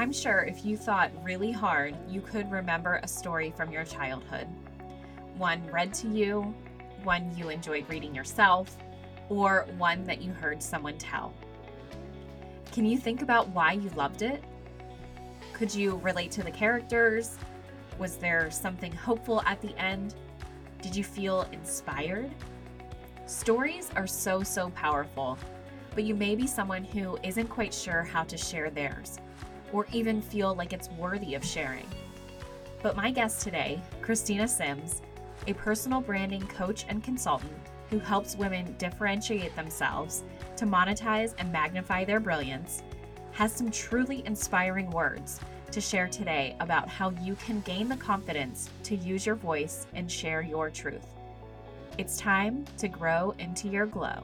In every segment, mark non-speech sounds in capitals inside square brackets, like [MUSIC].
I'm sure if you thought really hard, you could remember a story from your childhood. One read to you, one you enjoyed reading yourself, or one that you heard someone tell. Can you think about why you loved it? Could you relate to the characters? Was there something hopeful at the end? Did you feel inspired? Stories are so, so powerful, but you may be someone who isn't quite sure how to share theirs or even feel like it's worthy of sharing. But my guest today, Christina Sims, a personal branding coach and consultant who helps women differentiate themselves to monetize and magnify their brilliance, has some truly inspiring words to share today about how you can gain the confidence to use your voice and share your truth. It's time to grow into your glow.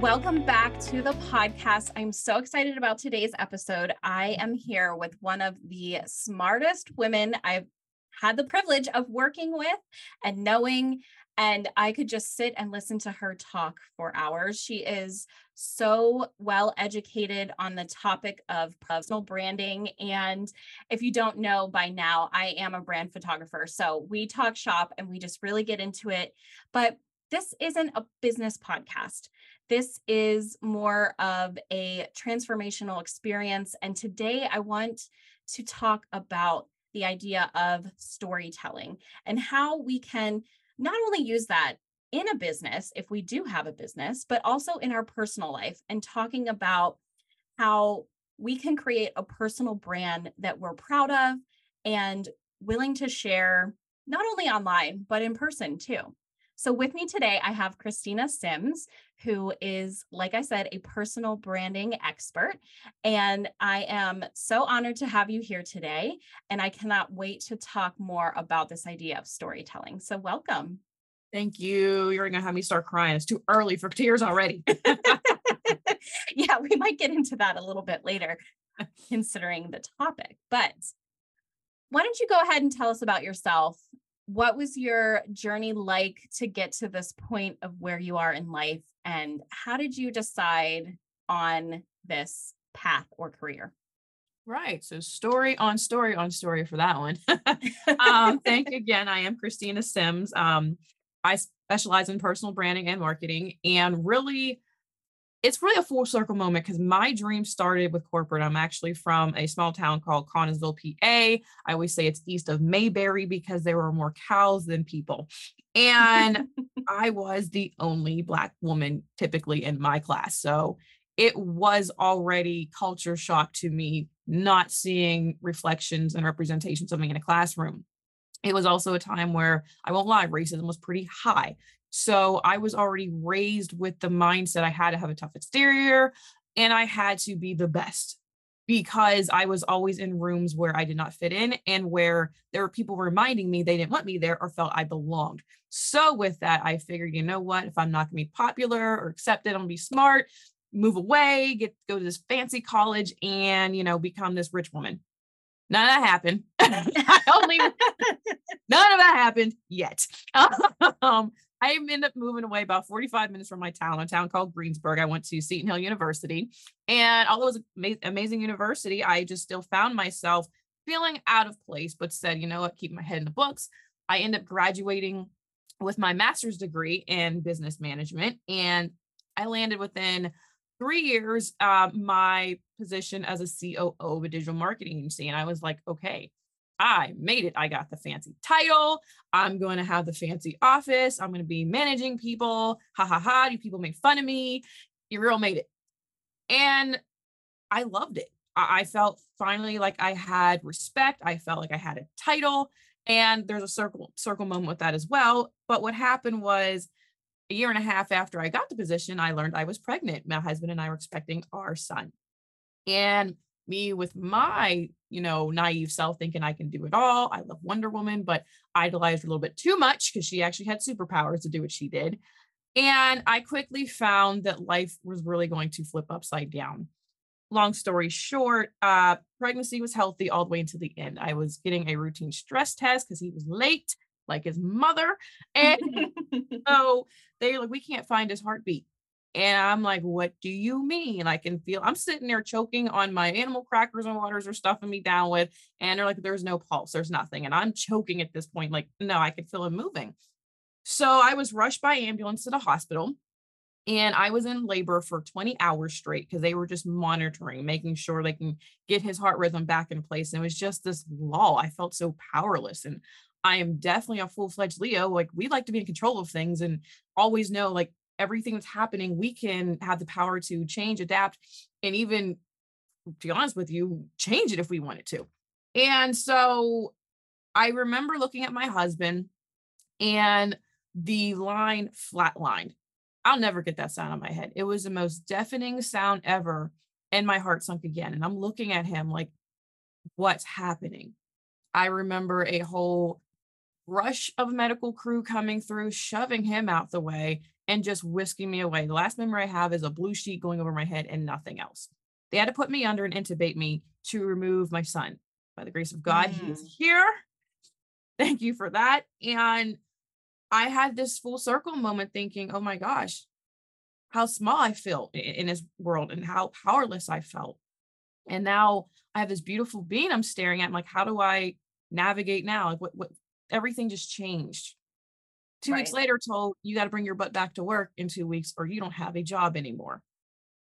Welcome back to the podcast. I'm so excited about today's episode. I am here with one of the smartest women I've had the privilege of working with and knowing. And I could just sit and listen to her talk for hours. She is so well educated on the topic of personal branding. And if you don't know by now, I am a brand photographer. So we talk shop and we just really get into it. But this isn't a business podcast. This is more of a transformational experience. And today I want to talk about the idea of storytelling and how we can not only use that in a business, if we do have a business, but also in our personal life and talking about how we can create a personal brand that we're proud of and willing to share not only online, but in person too. So, with me today, I have Christina Sims, who is, like I said, a personal branding expert. And I am so honored to have you here today. And I cannot wait to talk more about this idea of storytelling. So, welcome. Thank you. You're going to have me start crying. It's too early for tears already. [LAUGHS] yeah, we might get into that a little bit later, considering the topic. But why don't you go ahead and tell us about yourself what was your journey like to get to this point of where you are in life? And how did you decide on this path or career? Right so story on story on story for that one. [LAUGHS] Um, thank you [LAUGHS] again. I am christina sims. Um, i specialize in personal branding and marketing and really it's really a full circle moment because my dream started with corporate. I'm actually from a small town called Connellsville, PA. I always say it's east of Mayberry because there were more cows than people. And [LAUGHS] I was the only Black woman typically in my class. So it was already culture shock to me not seeing reflections and representations of me in a classroom. It was also a time where I won't lie, racism was pretty high. So I was already raised with the mindset I had to have a tough exterior and I had to be the best because I was always in rooms where I did not fit in and where there were people reminding me they didn't want me there or felt I belonged. So with that, I figured, you know what, if I'm not going to be popular or accepted, I'm going to be smart, move away, get go to this fancy college and, you know, become this rich woman. None of that happened. [LAUGHS] Only none of that happened yet. [LAUGHS] um, I ended up moving away about 45 minutes from my town, a town called Greensburg. I went to Seton Hill University. And although it was an amazing university, I just still found myself feeling out of place, but said, you know what, keep my head in the books. I ended up graduating with my master's degree in business management. And I landed within three years uh, my position as a COO of a digital marketing agency. And I was like, okay, I made it. I got the fancy title. I'm going to have the fancy office. I'm going to be managing people. Ha ha ha. You people make fun of me. You real made it. And I loved it. I felt finally like I had respect. I felt like I had a title. And there's a circle circle moment with that as well. But what happened was a year and a half after I got the position, I learned I was pregnant. My husband and I were expecting our son. And me with my, you know, naive self thinking I can do it all. I love Wonder Woman, but idolized her a little bit too much because she actually had superpowers to do what she did. And I quickly found that life was really going to flip upside down. Long story short, uh, pregnancy was healthy all the way until the end. I was getting a routine stress test because he was late, like his mother. And [LAUGHS] so they were like, we can't find his heartbeat. And I'm like, what do you mean? I can feel I'm sitting there choking on my animal crackers and waters are stuffing me down with. And they're like, there's no pulse, there's nothing. And I'm choking at this point, like, no, I could feel him moving. So I was rushed by ambulance to the hospital. And I was in labor for 20 hours straight because they were just monitoring, making sure they can get his heart rhythm back in place. And it was just this lull. I felt so powerless. And I am definitely a full fledged Leo. Like we like to be in control of things and always know like everything that's happening, we can have the power to change, adapt, and even, to be honest with you, change it if we wanted to. And so I remember looking at my husband and the line flatlined. I'll never get that sound on my head. It was the most deafening sound ever. And my heart sunk again. And I'm looking at him like, what's happening? I remember a whole rush of medical crew coming through, shoving him out the way and just whisking me away. The last memory I have is a blue sheet going over my head and nothing else. They had to put me under and intubate me to remove my son. By the grace of God, mm. he is mm. here. Thank you for that. And I had this full circle moment thinking, oh my gosh, how small I feel in this world and how powerless I felt. And now I have this beautiful being I'm staring at. I'm like, how do I navigate now? Like what what everything just changed. Two right. weeks later, told you got to bring your butt back to work in two weeks or you don't have a job anymore.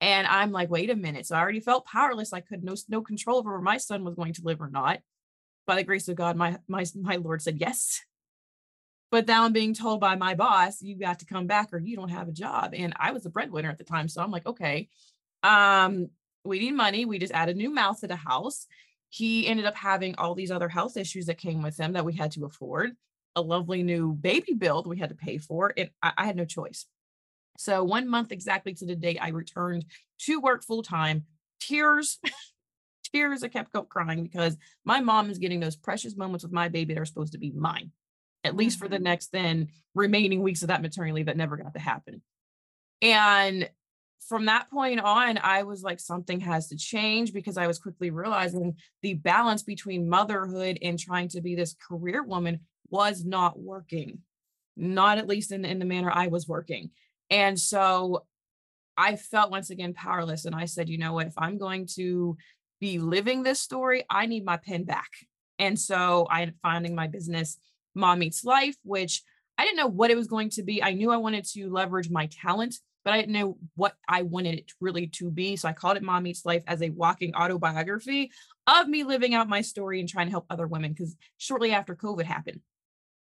And I'm like, wait a minute. So I already felt powerless. I could no no control over where my son was going to live or not. By the grace of God, my my my Lord said yes. But now I'm being told by my boss, you got to come back or you don't have a job. And I was a breadwinner at the time. So I'm like, okay, um, we need money. We just added a new mouth to the house. He ended up having all these other health issues that came with him that we had to afford, a lovely new baby build we had to pay for. And I, I had no choice. So one month exactly to the date I returned to work full time, tears, [LAUGHS] tears. I kept crying because my mom is getting those precious moments with my baby that are supposed to be mine at least for the mm-hmm. next then remaining weeks of that maternity leave that never got to happen. And from that point on, I was like, something has to change because I was quickly realizing the balance between motherhood and trying to be this career woman was not working, not at least in, in the manner I was working. And so I felt once again powerless. And I said, you know what, if I'm going to be living this story, I need my pen back. And so I ended finding my business Mom Meets Life, which I didn't know what it was going to be. I knew I wanted to leverage my talent, but I didn't know what I wanted it really to be. So I called it Mom Meets Life as a walking autobiography of me living out my story and trying to help other women. Because shortly after COVID happened,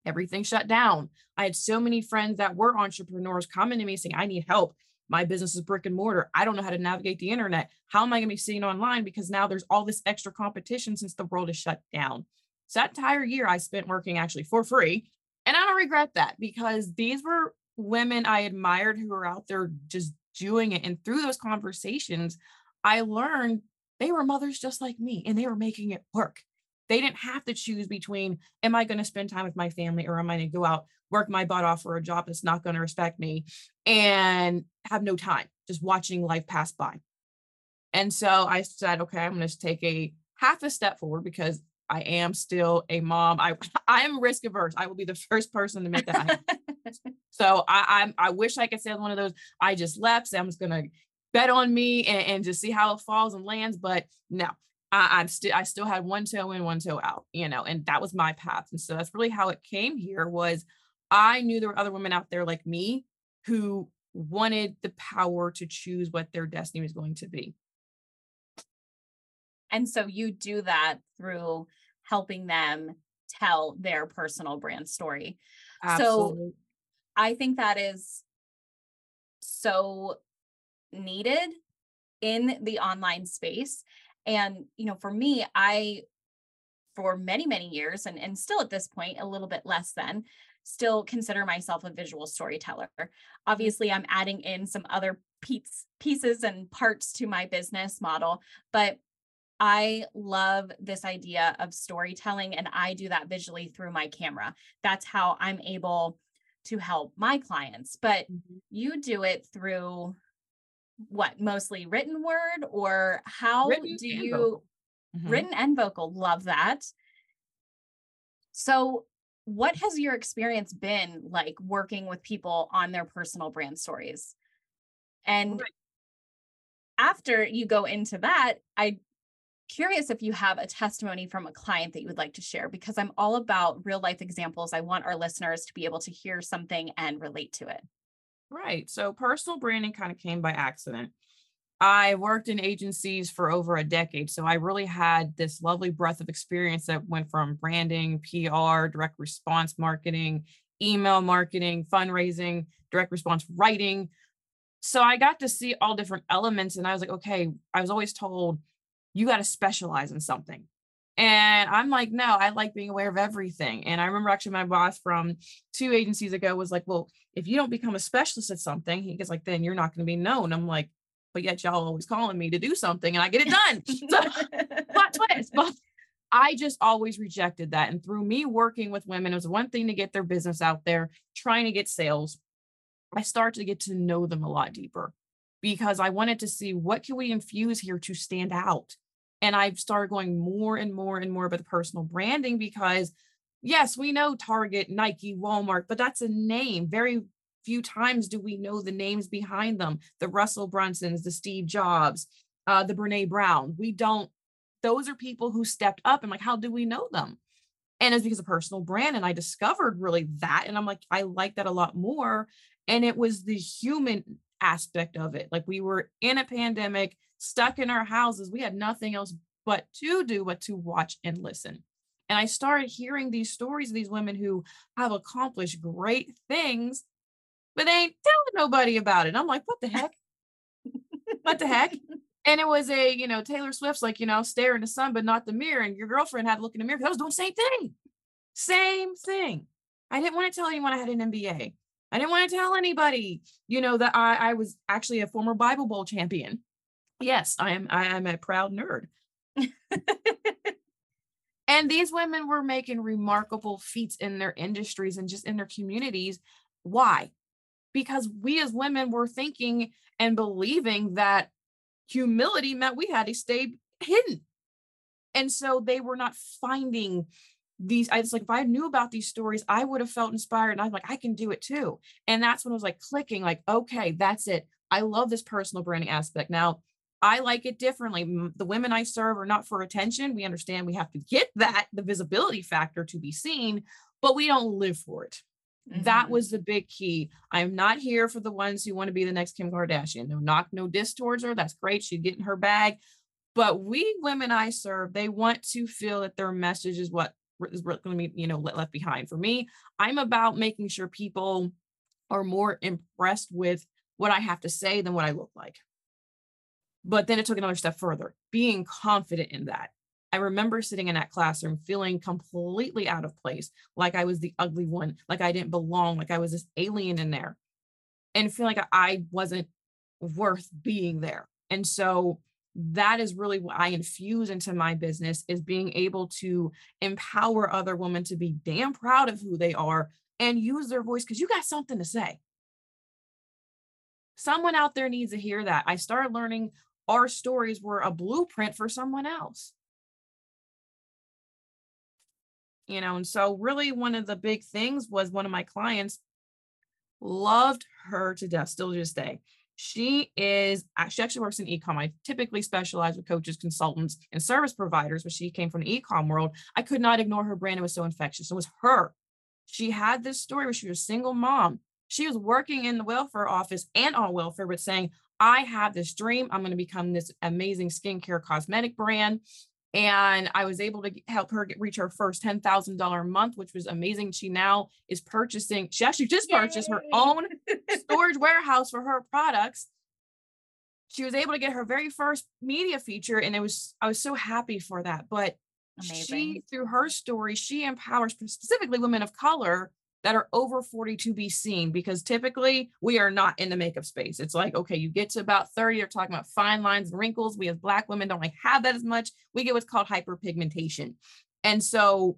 everything shut down. I had so many friends that were entrepreneurs coming to me saying, I need help. My business is brick and mortar. I don't know how to navigate the internet. How am I going to be seeing online? Because now there's all this extra competition since the world is shut down. So that entire year I spent working actually for free. And I don't regret that because these were women I admired who were out there just doing it. And through those conversations, I learned they were mothers just like me and they were making it work. They didn't have to choose between, am I going to spend time with my family or am I going to go out, work my butt off for a job that's not going to respect me and have no time, just watching life pass by. And so I said, okay, I'm going to take a half a step forward because I am still a mom. I [LAUGHS] I am risk averse. I will be the [LAUGHS] first person to admit that. [LAUGHS] so I, I I wish I could say one of those. I just left. So I'm just gonna bet on me and, and just see how it falls and lands. But no, I, I'm still I still had one toe in, one toe out. You know, and that was my path. And so that's really how it came here. Was I knew there were other women out there like me who wanted the power to choose what their destiny was going to be. And so you do that through helping them tell their personal brand story. Absolutely. So I think that is so needed in the online space. And, you know, for me, I, for many, many years, and, and still at this point, a little bit less than, still consider myself a visual storyteller. Obviously, I'm adding in some other piece, pieces and parts to my business model, but I love this idea of storytelling, and I do that visually through my camera. That's how I'm able to help my clients. But mm-hmm. you do it through what mostly written word, or how written do you mm-hmm. written and vocal? Love that. So, what has your experience been like working with people on their personal brand stories? And right. after you go into that, I curious if you have a testimony from a client that you would like to share because I'm all about real life examples. I want our listeners to be able to hear something and relate to it. Right. So personal branding kind of came by accident. I worked in agencies for over a decade. So I really had this lovely breadth of experience that went from branding, PR, direct response marketing, email marketing, fundraising, direct response writing. So I got to see all different elements. And I was like, okay, I was always told you got to specialize in something. And I'm like, no, I like being aware of everything. And I remember actually my boss from two agencies ago was like, well, if you don't become a specialist at something, he gets like, then you're not going to be known. I'm like, but yet y'all always calling me to do something and I get it done. [LAUGHS] so plot twist. But I just always rejected that. And through me working with women, it was one thing to get their business out there, trying to get sales. I started to get to know them a lot deeper because I wanted to see what can we infuse here to stand out and I've started going more and more and more about the personal branding because, yes, we know Target, Nike, Walmart, but that's a name. Very few times do we know the names behind them the Russell Brunsons, the Steve Jobs, uh, the Brene Brown. We don't, those are people who stepped up and like, how do we know them? And it's because of personal brand. And I discovered really that. And I'm like, I like that a lot more. And it was the human aspect of it. Like we were in a pandemic, stuck in our houses. We had nothing else but to do but to watch and listen. And I started hearing these stories of these women who have accomplished great things, but they ain't telling nobody about it. I'm like, what the heck? what the heck? [LAUGHS] And it was a, you know, Taylor Swift's like, you know, stare in the sun, but not the mirror. And your girlfriend had to look in the mirror because I was doing the same thing. Same thing. I didn't want to tell anyone I had an MBA. I didn't want to tell anybody, you know, that I, I was actually a former Bible Bowl champion. Yes, I am. I am a proud nerd. [LAUGHS] and these women were making remarkable feats in their industries and just in their communities. Why? Because we as women were thinking and believing that humility meant we had to stay hidden. And so they were not finding these I was like if I knew about these stories I would have felt inspired and I'm like I can do it too and that's when it was like clicking like okay that's it I love this personal branding aspect now I like it differently. The women I serve are not for attention. We understand we have to get that the visibility factor to be seen but we don't live for it. Mm-hmm. that was the big key. I'm not here for the ones who want to be the next Kim Kardashian. No knock no diss towards her. That's great. She'd get in her bag. But we women I serve, they want to feel that their message is what is going to be you know left behind. For me i'm about making sure people are more impressed with what i have to say than what i look like but then it took another step further being confident in that i remember sitting in that classroom feeling completely out of place like i was the ugly one like i didn't belong like i was this alien in there and feeling like i wasn't worth being there and so that is really what I infuse into my business is being able to empower other women to be damn proud of who they are and use their voice because you got something to say. Someone out there needs to hear that. I started learning our stories were a blueprint for someone else. You know, and so really one of the big things was one of my clients loved her to death, still to this day. She is uh, she actually works in ecom. I typically specialize with coaches, consultants, and service providers, but she came from the ecom world. I could not ignore her brand. It was so infectious. It was her. She had this story where she was a single mom. She was working in the welfare office and on welfare, but saying, I have this dream. I'm going to become this amazing skincare cosmetic brand and I was able to help her get, reach her first $10,000 a month, which was amazing. She now is purchasing, she actually just purchased Yay. her own [LAUGHS] storage warehouse for her products. She was able to get her very first media feature, and it was, I was so happy for that. But amazing. she, through her story, she empowers specifically women of color that are over 40 to be seen because typically we are not in the makeup space. It's like, okay, you get to about 30, you're talking about fine lines and wrinkles. We as Black women don't like have that as much. We get what's called hyperpigmentation. And so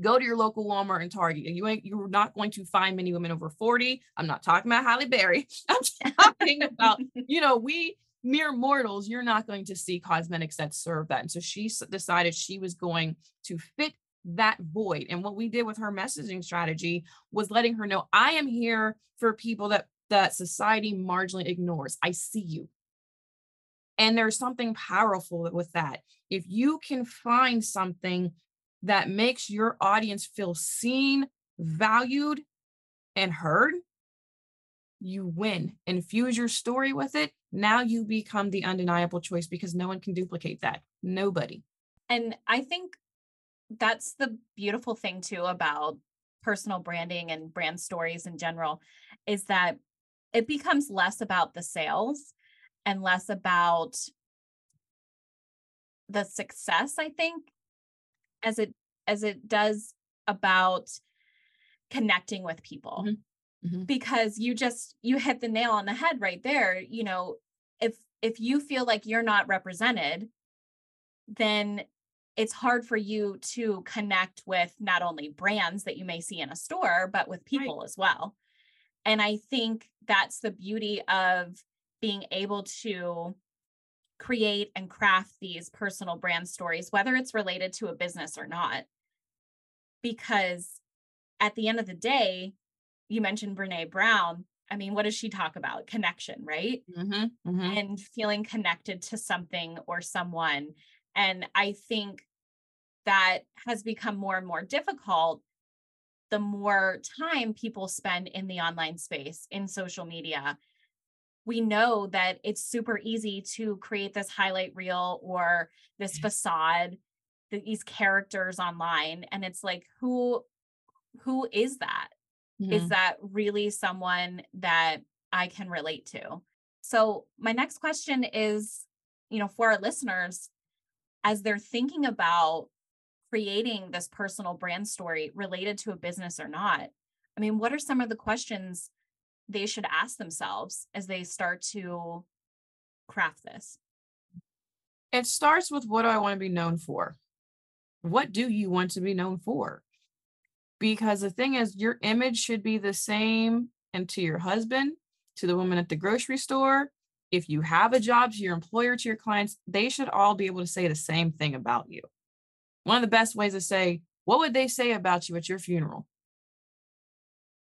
go to your local Walmart and Target. You ain't you're not going to find many women over 40. I'm not talking about Halle Berry. [LAUGHS] I'm talking about, [LAUGHS] you know, we mere mortals, you're not going to see cosmetics that serve that. And so she decided she was going to fit that void. And what we did with her messaging strategy was letting her know I am here for people that that society marginally ignores. I see you. And there's something powerful with that. If you can find something that makes your audience feel seen, valued, and heard, you win. Infuse your story with it. Now you become the undeniable choice because no one can duplicate that. Nobody. And I think that's the beautiful thing too about personal branding and brand stories in general is that it becomes less about the sales and less about the success i think as it as it does about connecting with people mm-hmm. Mm-hmm. because you just you hit the nail on the head right there you know if if you feel like you're not represented then it's hard for you to connect with not only brands that you may see in a store but with people right. as well and i think that's the beauty of being able to create and craft these personal brand stories, whether it's related to a business or not. Because at the end of the day, you mentioned Brene Brown. I mean, what does she talk about? Connection, right? Mm-hmm, mm-hmm. And feeling connected to something or someone. And I think that has become more and more difficult the more time people spend in the online space, in social media, we know that it's super easy to create this highlight reel or this facade these characters online and it's like who who is that? Mm-hmm. Is that really someone that i can relate to so my next question is you know for our listeners as they're thinking about creating this personal brand story related to a business or not i mean what are some of the questions they should ask themselves as they start to craft this? It starts with what do I want to be known for? What do you want to be known for? Because the thing is, your image should be the same and to your husband, to the woman at the grocery store. If you have a job, to your employer, to your clients, they should all be able to say the same thing about you. One of the best ways to say, what would they say about you at your funeral?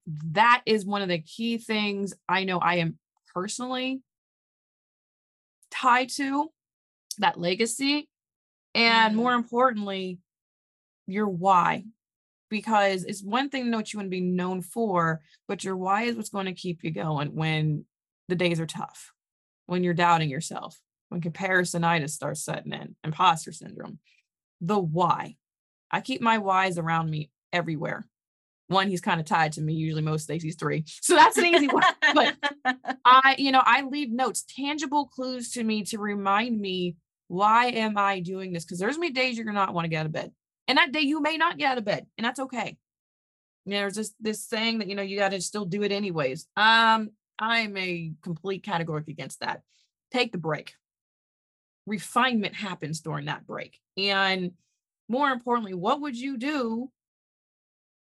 that is one of the key things I know I am personally tied to that legacy. And mm. more importantly, your why. Because it's one thing to know what you want to be known for, but your why is what's going to keep you going when the days are tough, when you're doubting yourself, when comparisonitis starts setting in, imposter syndrome. The why. I keep my whys around me everywhere one he's kind of tied to me usually most days he's three [LAUGHS] so that's an easy one but [LAUGHS] i you know i leave notes tangible clues to me to remind me why am i doing this because there's many days you're not want to get out of bed and that day you may not get out of bed and that's okay you know, there's just this saying that you know you got to still do it anyways um i'm a complete categoric against that take the break refinement happens during that break and more importantly what would you do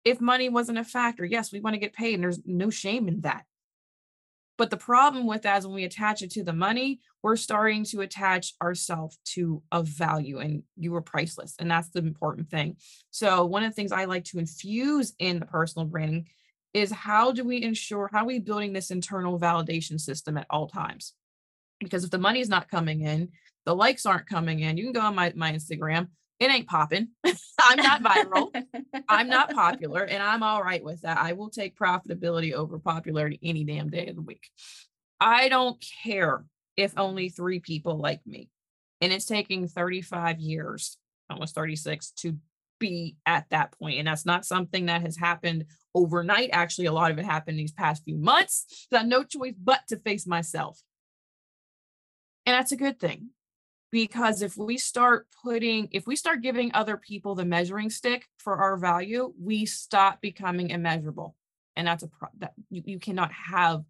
if money wasn't a factor. Yes, we want to get paid, and there's no shame in that. But the problem with that is when we attach it to the money, we're starting to attach ourselves to a value, and you are priceless. And that's the important thing. So, one of the things I like to infuse in the personal branding is how do we ensure, how are we building this internal validation system at all times? Because if the money is not coming in, the likes aren't coming in, you can go on my, my Instagram it ain't popping. [LAUGHS] I'm not viral. I'm not popular, and I'm all right with that. I will take profitability over popularity any damn day of the week. I don't care if only three people like me. And it's taking 35 years, almost 36, to be at that point. And that's not something that has happened overnight. Actually, a lot of it happened these past few months. So I had no choice but to face myself. And that's a good thing because if we start putting if we start giving other people the measuring stick for our value we stop becoming immeasurable and that's a pro- that you, you cannot have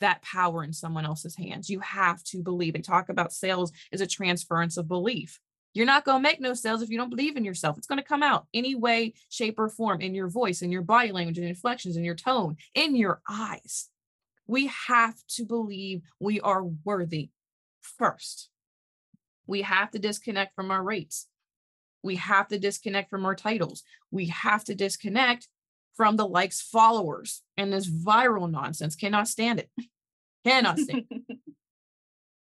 that power in someone else's hands you have to believe they talk about sales as a transference of belief you're not going to make no sales if you don't believe in yourself it's going to come out any way shape or form in your voice in your body language and inflections in your tone in your eyes we have to believe we are worthy first we have to disconnect from our rates. We have to disconnect from our titles. We have to disconnect from the likes followers and this viral nonsense. Cannot stand it. Cannot stand it. [LAUGHS]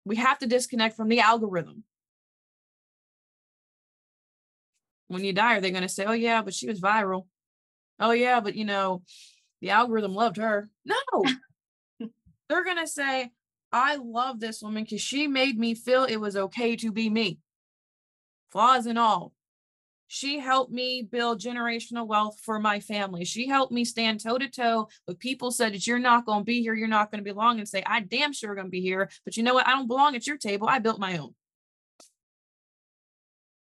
We have to disconnect from the algorithm. When you die, are they going to say, oh, yeah, but she was viral? Oh, yeah, but you know, the algorithm loved her. No, [LAUGHS] they're going to say, I love this woman because she made me feel it was okay to be me, flaws and all. She helped me build generational wealth for my family. She helped me stand toe to toe with people said that you're not going to be here, you're not going to belong, and say, I damn sure going to be here. But you know what? I don't belong at your table. I built my own.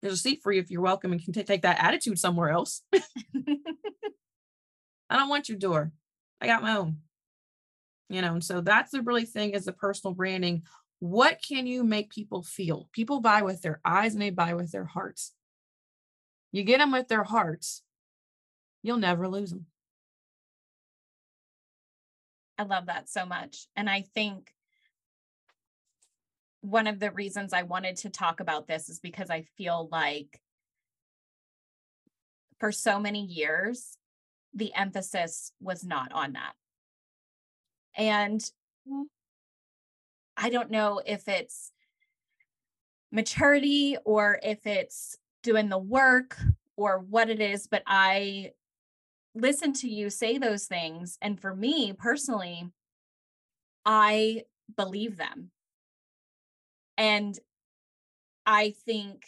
There's a seat for you if you're welcome and can t- take that attitude somewhere else. [LAUGHS] I don't want your door. I got my own. You know, and so that's the really thing is the personal branding. What can you make people feel? People buy with their eyes and they buy with their hearts. You get them with their hearts, you'll never lose them. I love that so much. And I think one of the reasons I wanted to talk about this is because I feel like for so many years, the emphasis was not on that. And mm. I don't know if it's maturity or if it's doing the work or what it is, but I listen to you say those things. And for me personally, I believe them. And I think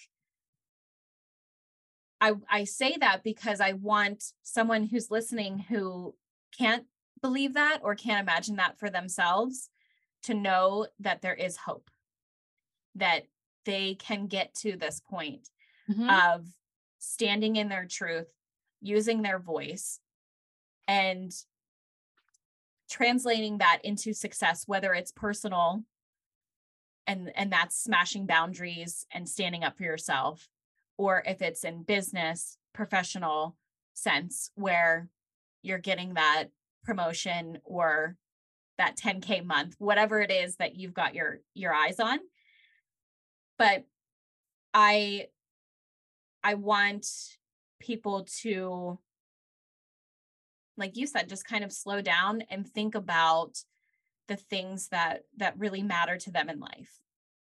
I, I say that because I want someone who's listening who can't believe that or can't imagine that for themselves to know that there is hope, that they can get to this point mm-hmm. of standing in their truth, using their voice, and translating that into success, whether it's personal and and that's smashing boundaries and standing up for yourself, or if it's in business, professional sense where you're getting that promotion or that 10k month whatever it is that you've got your your eyes on. But i I want people to, like you said, just kind of slow down and think about the things that that really matter to them in life.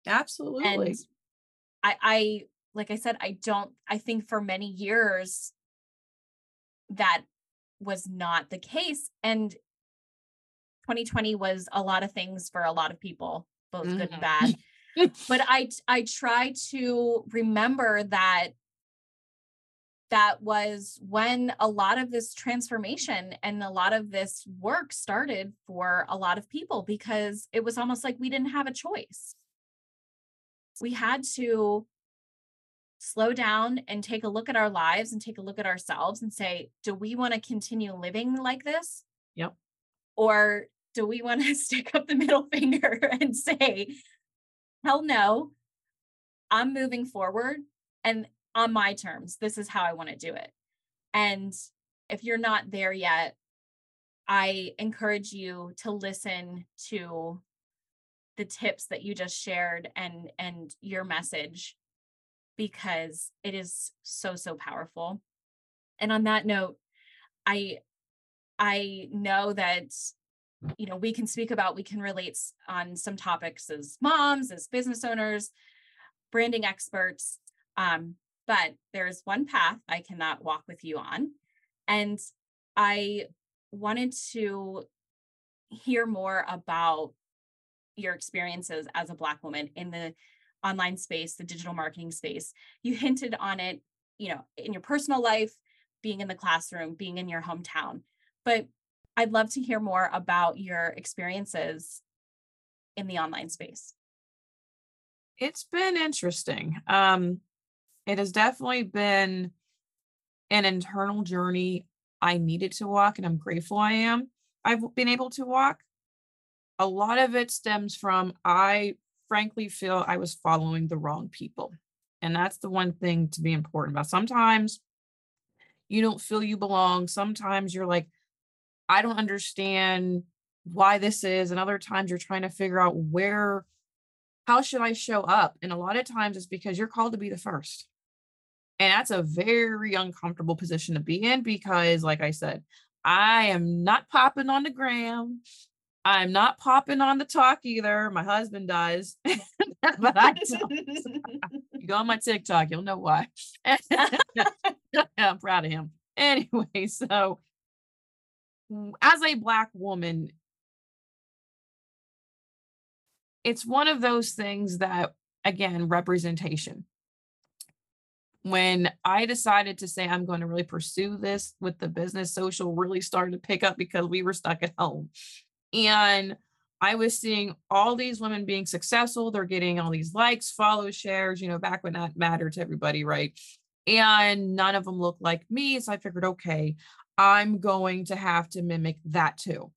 Absolutely. And I I like I said, I don't I think for many years that was not the case. And 2020 was a lot of things for a lot of people, both mm-hmm. good and mm-hmm. bad. [LAUGHS] but I I try to remember that that was when a lot of this transformation and a lot of this work started for a lot of people because it was almost like we didn't have a choice. We had to slow down and take a look at our lives and take a look at ourselves and say, do we want to continue living like this? Yep. Or do we want to [LAUGHS] stick up the middle finger [LAUGHS] and say, hell no, I'm moving forward and on my terms. This is how I want to do it. And if you're not there yet, I encourage you to listen to the tips that you just shared and and your message because it is so so powerful. And on that note, I I know that you know we can speak about we can relate on some topics as moms as business owners branding experts um, but there's one path I cannot walk with you on. And I wanted to hear more about your experiences as a Black woman in the online space, the digital marketing space. You hinted on it, you know, in your personal life, being in the classroom, being in your hometown. But I'd love to hear more about your experiences in the online space. It's been interesting. Um, it has definitely been an internal journey I needed to walk, and I'm grateful I am. I've been able to walk. A lot of it stems from I frankly feel I was following the wrong people. And that's the one thing to be important about. Sometimes you don't feel you belong. Sometimes you're like, I don't understand why this is. And other times you're trying to figure out where, how should I show up? And a lot of times it's because you're called to be the first And that's a very uncomfortable position to be in because, like I said, I am not popping on the gram. I'm not popping on the talk either. My husband does, [LAUGHS] but I [LAUGHS] [LAUGHS] you go on my TikTok, you'll know why. I'm proud of him. Anyway, so as a Black woman, it's one of those things that, again, representation. When I decided to say I'm going to really pursue this with the business, social really started to pick up because we were stuck at home. And I was seeing all these women being successful. They're getting all these likes, follows, shares, you know, back when that mattered to everybody, right? And none of them looked like me. So I figured, okay, I'm going to have to mimic that too.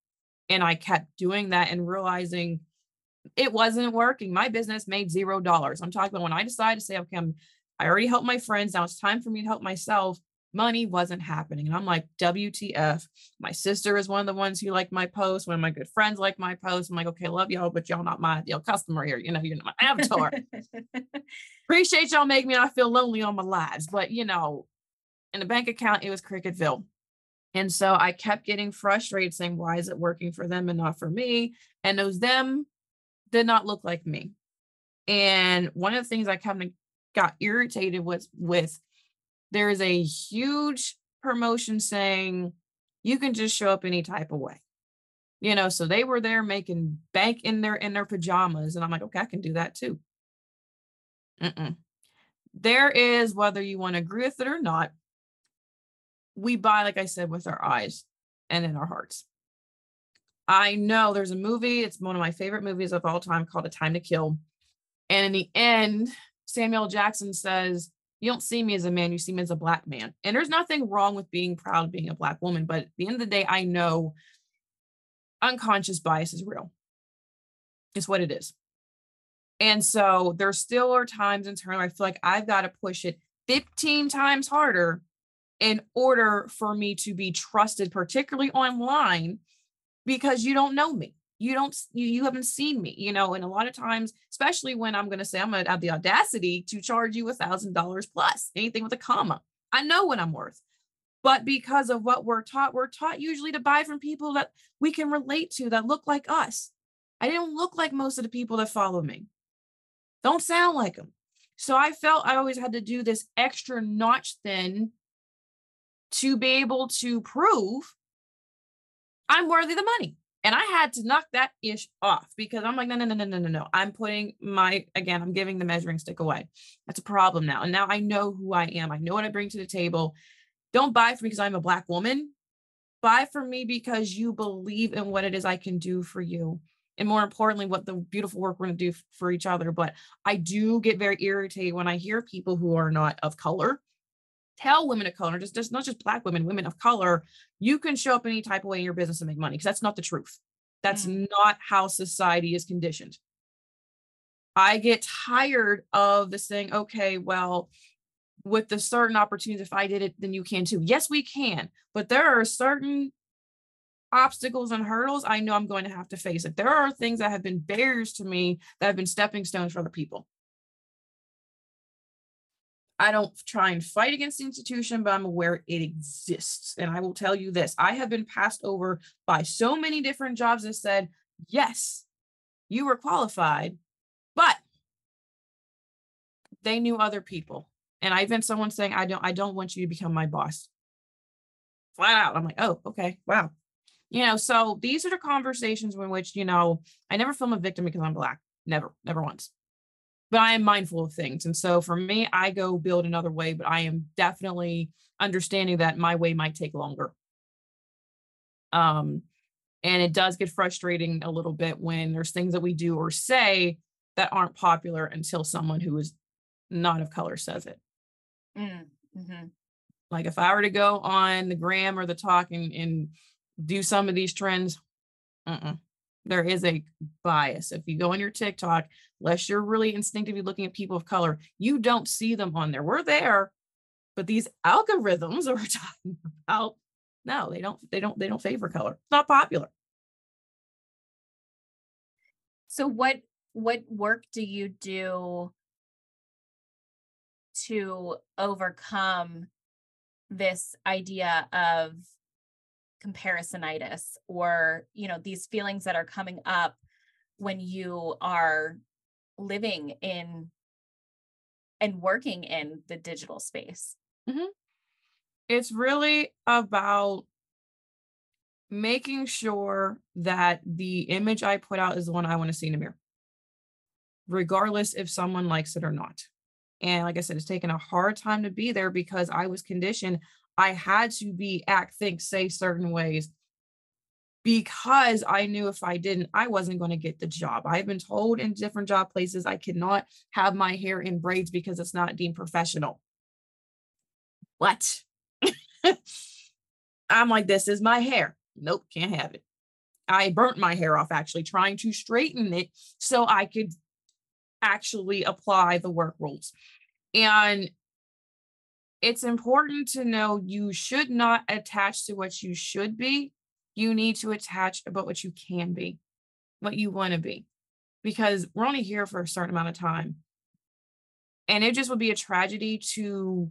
And I kept doing that and realizing it wasn't working. My business made zero dollars. I'm talking about when I decided to say, okay, I'm, I already helped my friends. Now it's time for me to help myself money wasn't happening. And I'm like, WTF. My sister is one of the ones who like my post. One of my good friends like my post. I'm like, okay, love y'all, but y'all not my ideal customer here. You know, you're not my avatar. [LAUGHS] Appreciate y'all make me not feel lonely on my lives. But you know, in the bank account, it was Cricketville. And so I kept getting frustrated saying, why is it working for them and not for me? And those them did not look like me. And one of the things I kind of got irritated with with there is a huge promotion saying you can just show up any type of way. You know so they were there making bank in their in their pajamas and i'm like okay i can do that too. Mm-mm. there is whether you want to agree with it or not we buy like i said with our eyes and in our hearts. I know there's a movie it's one of my favorite movies of all time called a time to kill and in the end samuel jackson says you don't see me as a man, you see me as a black man. And there's nothing wrong with being proud of being a black woman. But at the end of the day, I know unconscious bias is real. It's what it is. And so there still are times in turn I feel like I've got to push it 15 times harder in order for me to be trusted, particularly online, because you don't know me you don't you, you haven't seen me you know and a lot of times especially when i'm going to say i'm going to have the audacity to charge you a thousand dollars plus anything with a comma. I know what i'm worth. But because of what we're taught we're taught usually to buy from people that we can relate to that look like us. I didn't look like most of the people that follow me. Don't sound like them so i felt i always had to do this extra notch thin to be able to prove i'm worthy of the money and I had to knock that ish off because I'm like, no, no, no, no, no, no, no. I'm putting my, again, I'm giving the measuring stick away. That's a problem now. And now I know who I am. I know what I bring to the table. Don't buy for me because I'm a Black woman. Buy for me because you believe in what it is I can do for you. And more importantly, what the beautiful work we're going to do for each other. But I do get very irritated when I hear people who are not of color tell women of color, just, just not just black women, women of color, you can show up any type of way in your business and make money because that's not the truth. That's mm. not how society is conditioned. I get tired of this saying, okay, well, with the certain opportunities, if I did it, then you can too. Yes, we can, but there are certain obstacles and hurdles I know I'm going to have to face it. There are things that have been barriers to me that have been stepping stones for other people. I don't try and fight against the institution, but I'm aware it exists. And I will tell you this I have been passed over by so many different jobs that said, yes, you were qualified, but they knew other people. And I've been someone saying, I don't, I don't want you to become my boss. Flat out. I'm like, oh, okay, wow. You know, so these are the conversations in which, you know, I never film a victim because I'm black. Never, never once but I am mindful of things. And so for me, I go build another way, but I am definitely understanding that my way might take longer. Um, and it does get frustrating a little bit when there's things that we do or say that aren't popular until someone who is not of color says it. Mm, mm-hmm. Like if I were to go on the gram or the talk and, and do some of these trends, uh-uh there is a bias. If you go on your TikTok, unless you're really instinctively looking at people of color, you don't see them on there. We're there, but these algorithms [LAUGHS] that we're talking about, no, they don't, they don't, they don't favor color. It's not popular. So what what work do you do to overcome this idea of comparisonitis or you know these feelings that are coming up when you are living in and working in the digital space mm-hmm. it's really about making sure that the image i put out is the one i want to see in the mirror regardless if someone likes it or not and like i said it's taken a hard time to be there because i was conditioned I had to be, act, think, say certain ways because I knew if I didn't, I wasn't going to get the job. I've been told in different job places I cannot have my hair in braids because it's not deemed professional. What? [LAUGHS] I'm like, this is my hair. Nope, can't have it. I burnt my hair off actually trying to straighten it so I could actually apply the work rules. And it's important to know you should not attach to what you should be. You need to attach about what you can be, what you want to be, because we're only here for a certain amount of time. And it just would be a tragedy to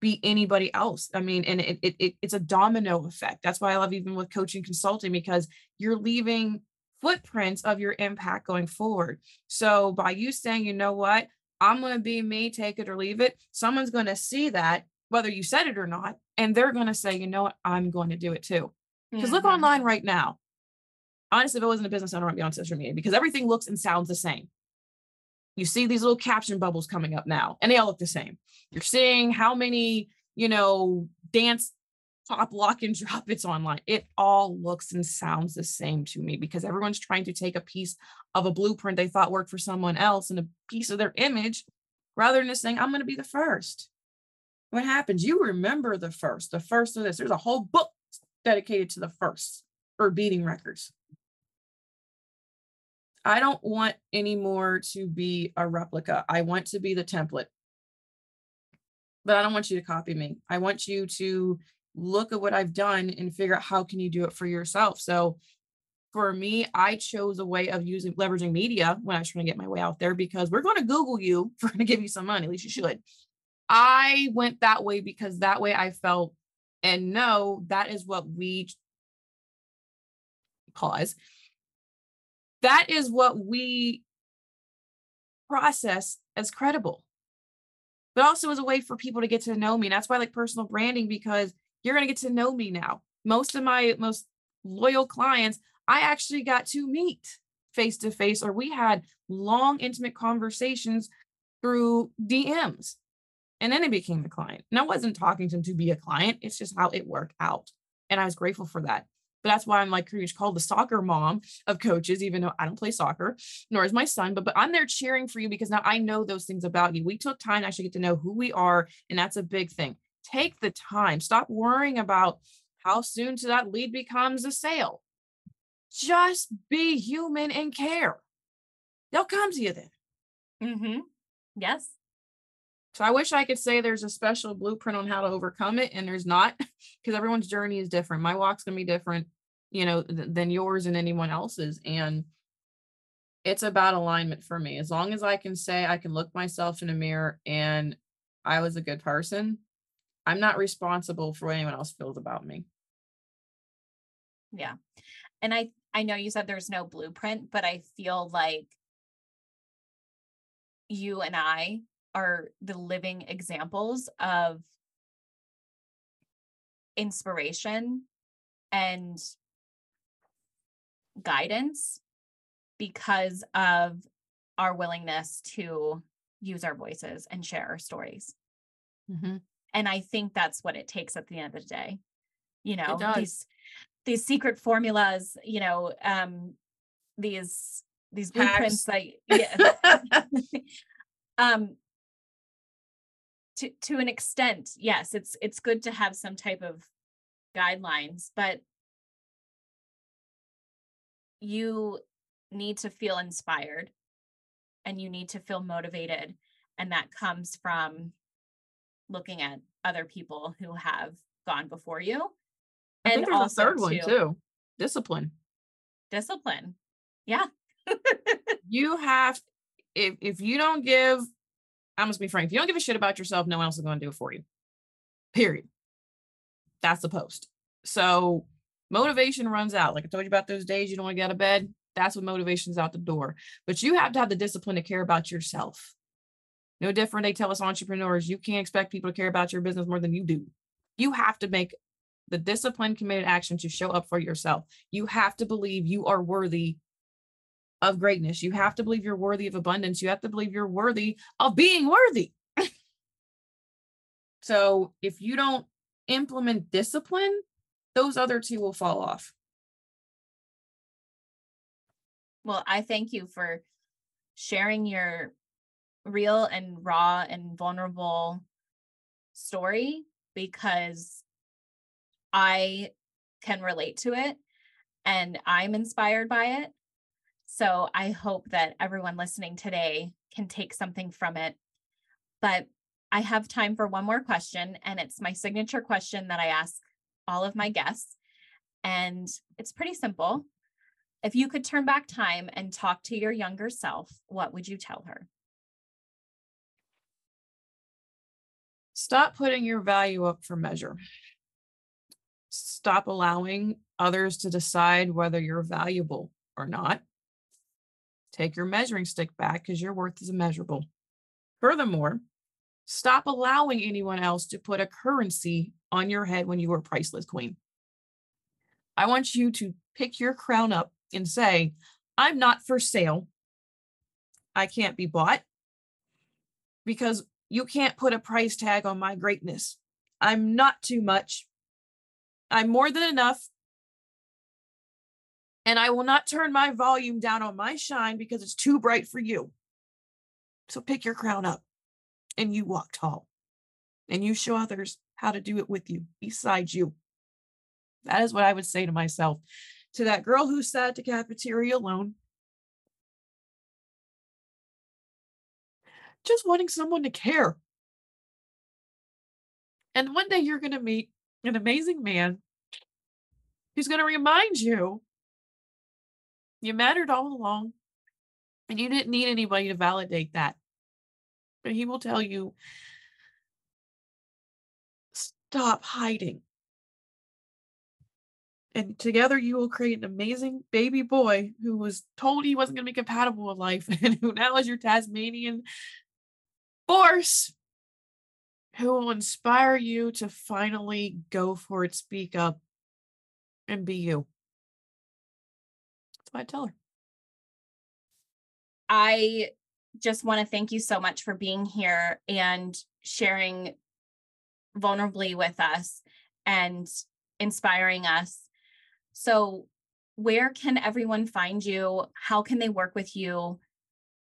be anybody else. I mean, and it, it, it it's a domino effect. That's why I love even with coaching consulting because you're leaving footprints of your impact going forward. So by you saying, you know what, I'm going to be me, take it or leave it. Someone's going to see that, whether you said it or not, and they're going to say, you know what, I'm going to do it too. Because mm-hmm. look online right now. Honestly, if it wasn't a business, owner, I don't want to be on social media because everything looks and sounds the same. You see these little caption bubbles coming up now, and they all look the same. You're seeing how many, you know, dance pop lock and drop it's online. It all looks and sounds the same to me because everyone's trying to take a piece of a blueprint they thought worked for someone else and a piece of their image rather than just saying i'm going to be the first. What happens? You remember the first. The first of this. There's a whole book dedicated to the first or beating records. I don't want anymore to be a replica. I want to be the template. But I don't want you to copy me. I want you to look at what I've done and figure out how can you do it for yourself. So for me, I chose a way of using leveraging media when I was trying to get my way out there because we're going to Google you. We're going to give you some money. At least you mm-hmm. should. I went that way because that way I felt and know that is what we pause. That is what we process as credible. But also as a way for people to get to know me. And that's why I like personal branding because you're going to get to know me now. Most of my most loyal clients, I actually got to meet face to face, or we had long, intimate conversations through DMs. And then it became a client. And I wasn't talking to them to be a client. It's just how it worked out. And I was grateful for that. But that's why I'm like pretty much called the soccer mom of coaches, even though I don't play soccer, nor is my son. But but I'm there cheering for you because now I know those things about you. We took time to actually get to know who we are, and that's a big thing take the time. Stop worrying about how soon to that lead becomes a sale. Just be human and care. They'll come to you then. Mm-hmm. Yes. So I wish I could say there's a special blueprint on how to overcome it, and there's not, [LAUGHS] because everyone's journey is different. My walk's gonna be different, you know, th- than yours and anyone else's, and it's about alignment for me. As long as I can say I can look myself in a mirror and I was a good person, I'm not responsible for what anyone else feels about me. Yeah. And I I know you said there's no blueprint, but I feel like you and I are the living examples of inspiration and guidance because of our willingness to use our voices and share our stories. Mm-hmm and i think that's what it takes at the end of the day you know these these secret formulas you know um these these blueprints that [LAUGHS] yeah. [LAUGHS] Um to to an extent yes it's it's good to have some type of guidelines but you need to feel inspired and you need to feel motivated and that comes from looking at other people who have gone before you. I and think there's a third one too. Discipline. Discipline. Yeah. [LAUGHS] you have if if you don't give I'm just be frank. If you don't give a shit about yourself, no one else is going to do it for you. Period. That's the post. So motivation runs out. Like I told you about those days you don't want to get out of bed. That's what motivation's out the door. But you have to have the discipline to care about yourself. No different. They tell us entrepreneurs, you can't expect people to care about your business more than you do. You have to make the disciplined, committed action to show up for yourself. You have to believe you are worthy of greatness. You have to believe you're worthy of abundance. You have to believe you're worthy of being worthy. [LAUGHS] so if you don't implement discipline, those other two will fall off. Well, I thank you for sharing your real and raw and vulnerable story because I can relate to it and I'm inspired by it. So I hope that everyone listening today can take something from it. But I have time for one more question, and it's my signature question that I ask all of my guests. And it's pretty simple. If you could turn back time and talk to your younger self, what would you tell her? Stop putting your value up for measure. Stop allowing others to decide whether you're valuable or not. Take your measuring stick back because your worth is immeasurable. Furthermore, stop allowing anyone else to put a currency on your head when you are priceless queen. I want you to pick your crown up and say, I'm not for sale. I can't be bought because you can't put a price tag on my greatness. I'm not too much. I'm more than enough. And I will not turn my volume down on my shine because it's too bright for you. So pick your crown up and you walk tall and you show others how to do it with you, beside you. That is what I would say to myself. To that girl who sat at the cafeteria alone, just wanting someone to care. And one day you're going to meet an amazing man who's going to remind you you mattered all along and you didn't need anybody to validate that. But he will tell you stop hiding. And together you will create an amazing baby boy who was told he wasn't going to be compatible with life [LAUGHS] and who now is your Tasmanian force who will inspire you to finally go for it, speak up, and be you. I tell her. I just want to thank you so much for being here and sharing vulnerably with us and inspiring us. So, where can everyone find you? How can they work with you?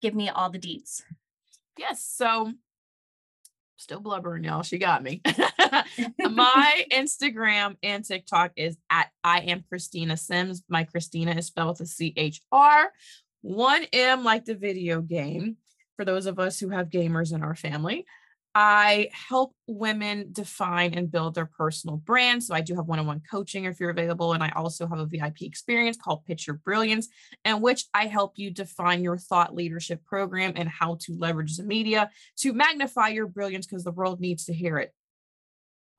Give me all the deets. Yes. So, still blubbering, y'all. She got me. [LAUGHS] [LAUGHS] my Instagram and TikTok is at I am Christina Sims. My Christina is spelled with a C H R, one M like the video game. For those of us who have gamers in our family, I help women define and build their personal brand. So I do have one on one coaching if you're available. And I also have a VIP experience called Pitch Your Brilliance, in which I help you define your thought leadership program and how to leverage the media to magnify your brilliance because the world needs to hear it.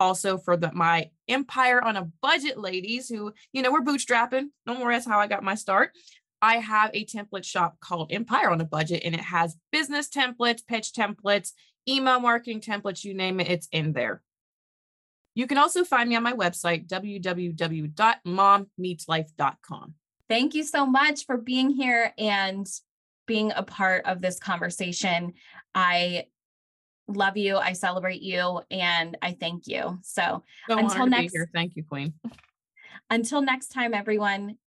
Also, for the, my Empire on a Budget ladies who, you know, we're bootstrapping. No more. That's how I got my start. I have a template shop called Empire on a Budget, and it has business templates, pitch templates, email marketing templates, you name it, it's in there. You can also find me on my website, www.mommeetslife.com. Thank you so much for being here and being a part of this conversation. I love you. I celebrate you and I thank you. So, so until next time. thank you, Queen. [LAUGHS] Until next time, everyone,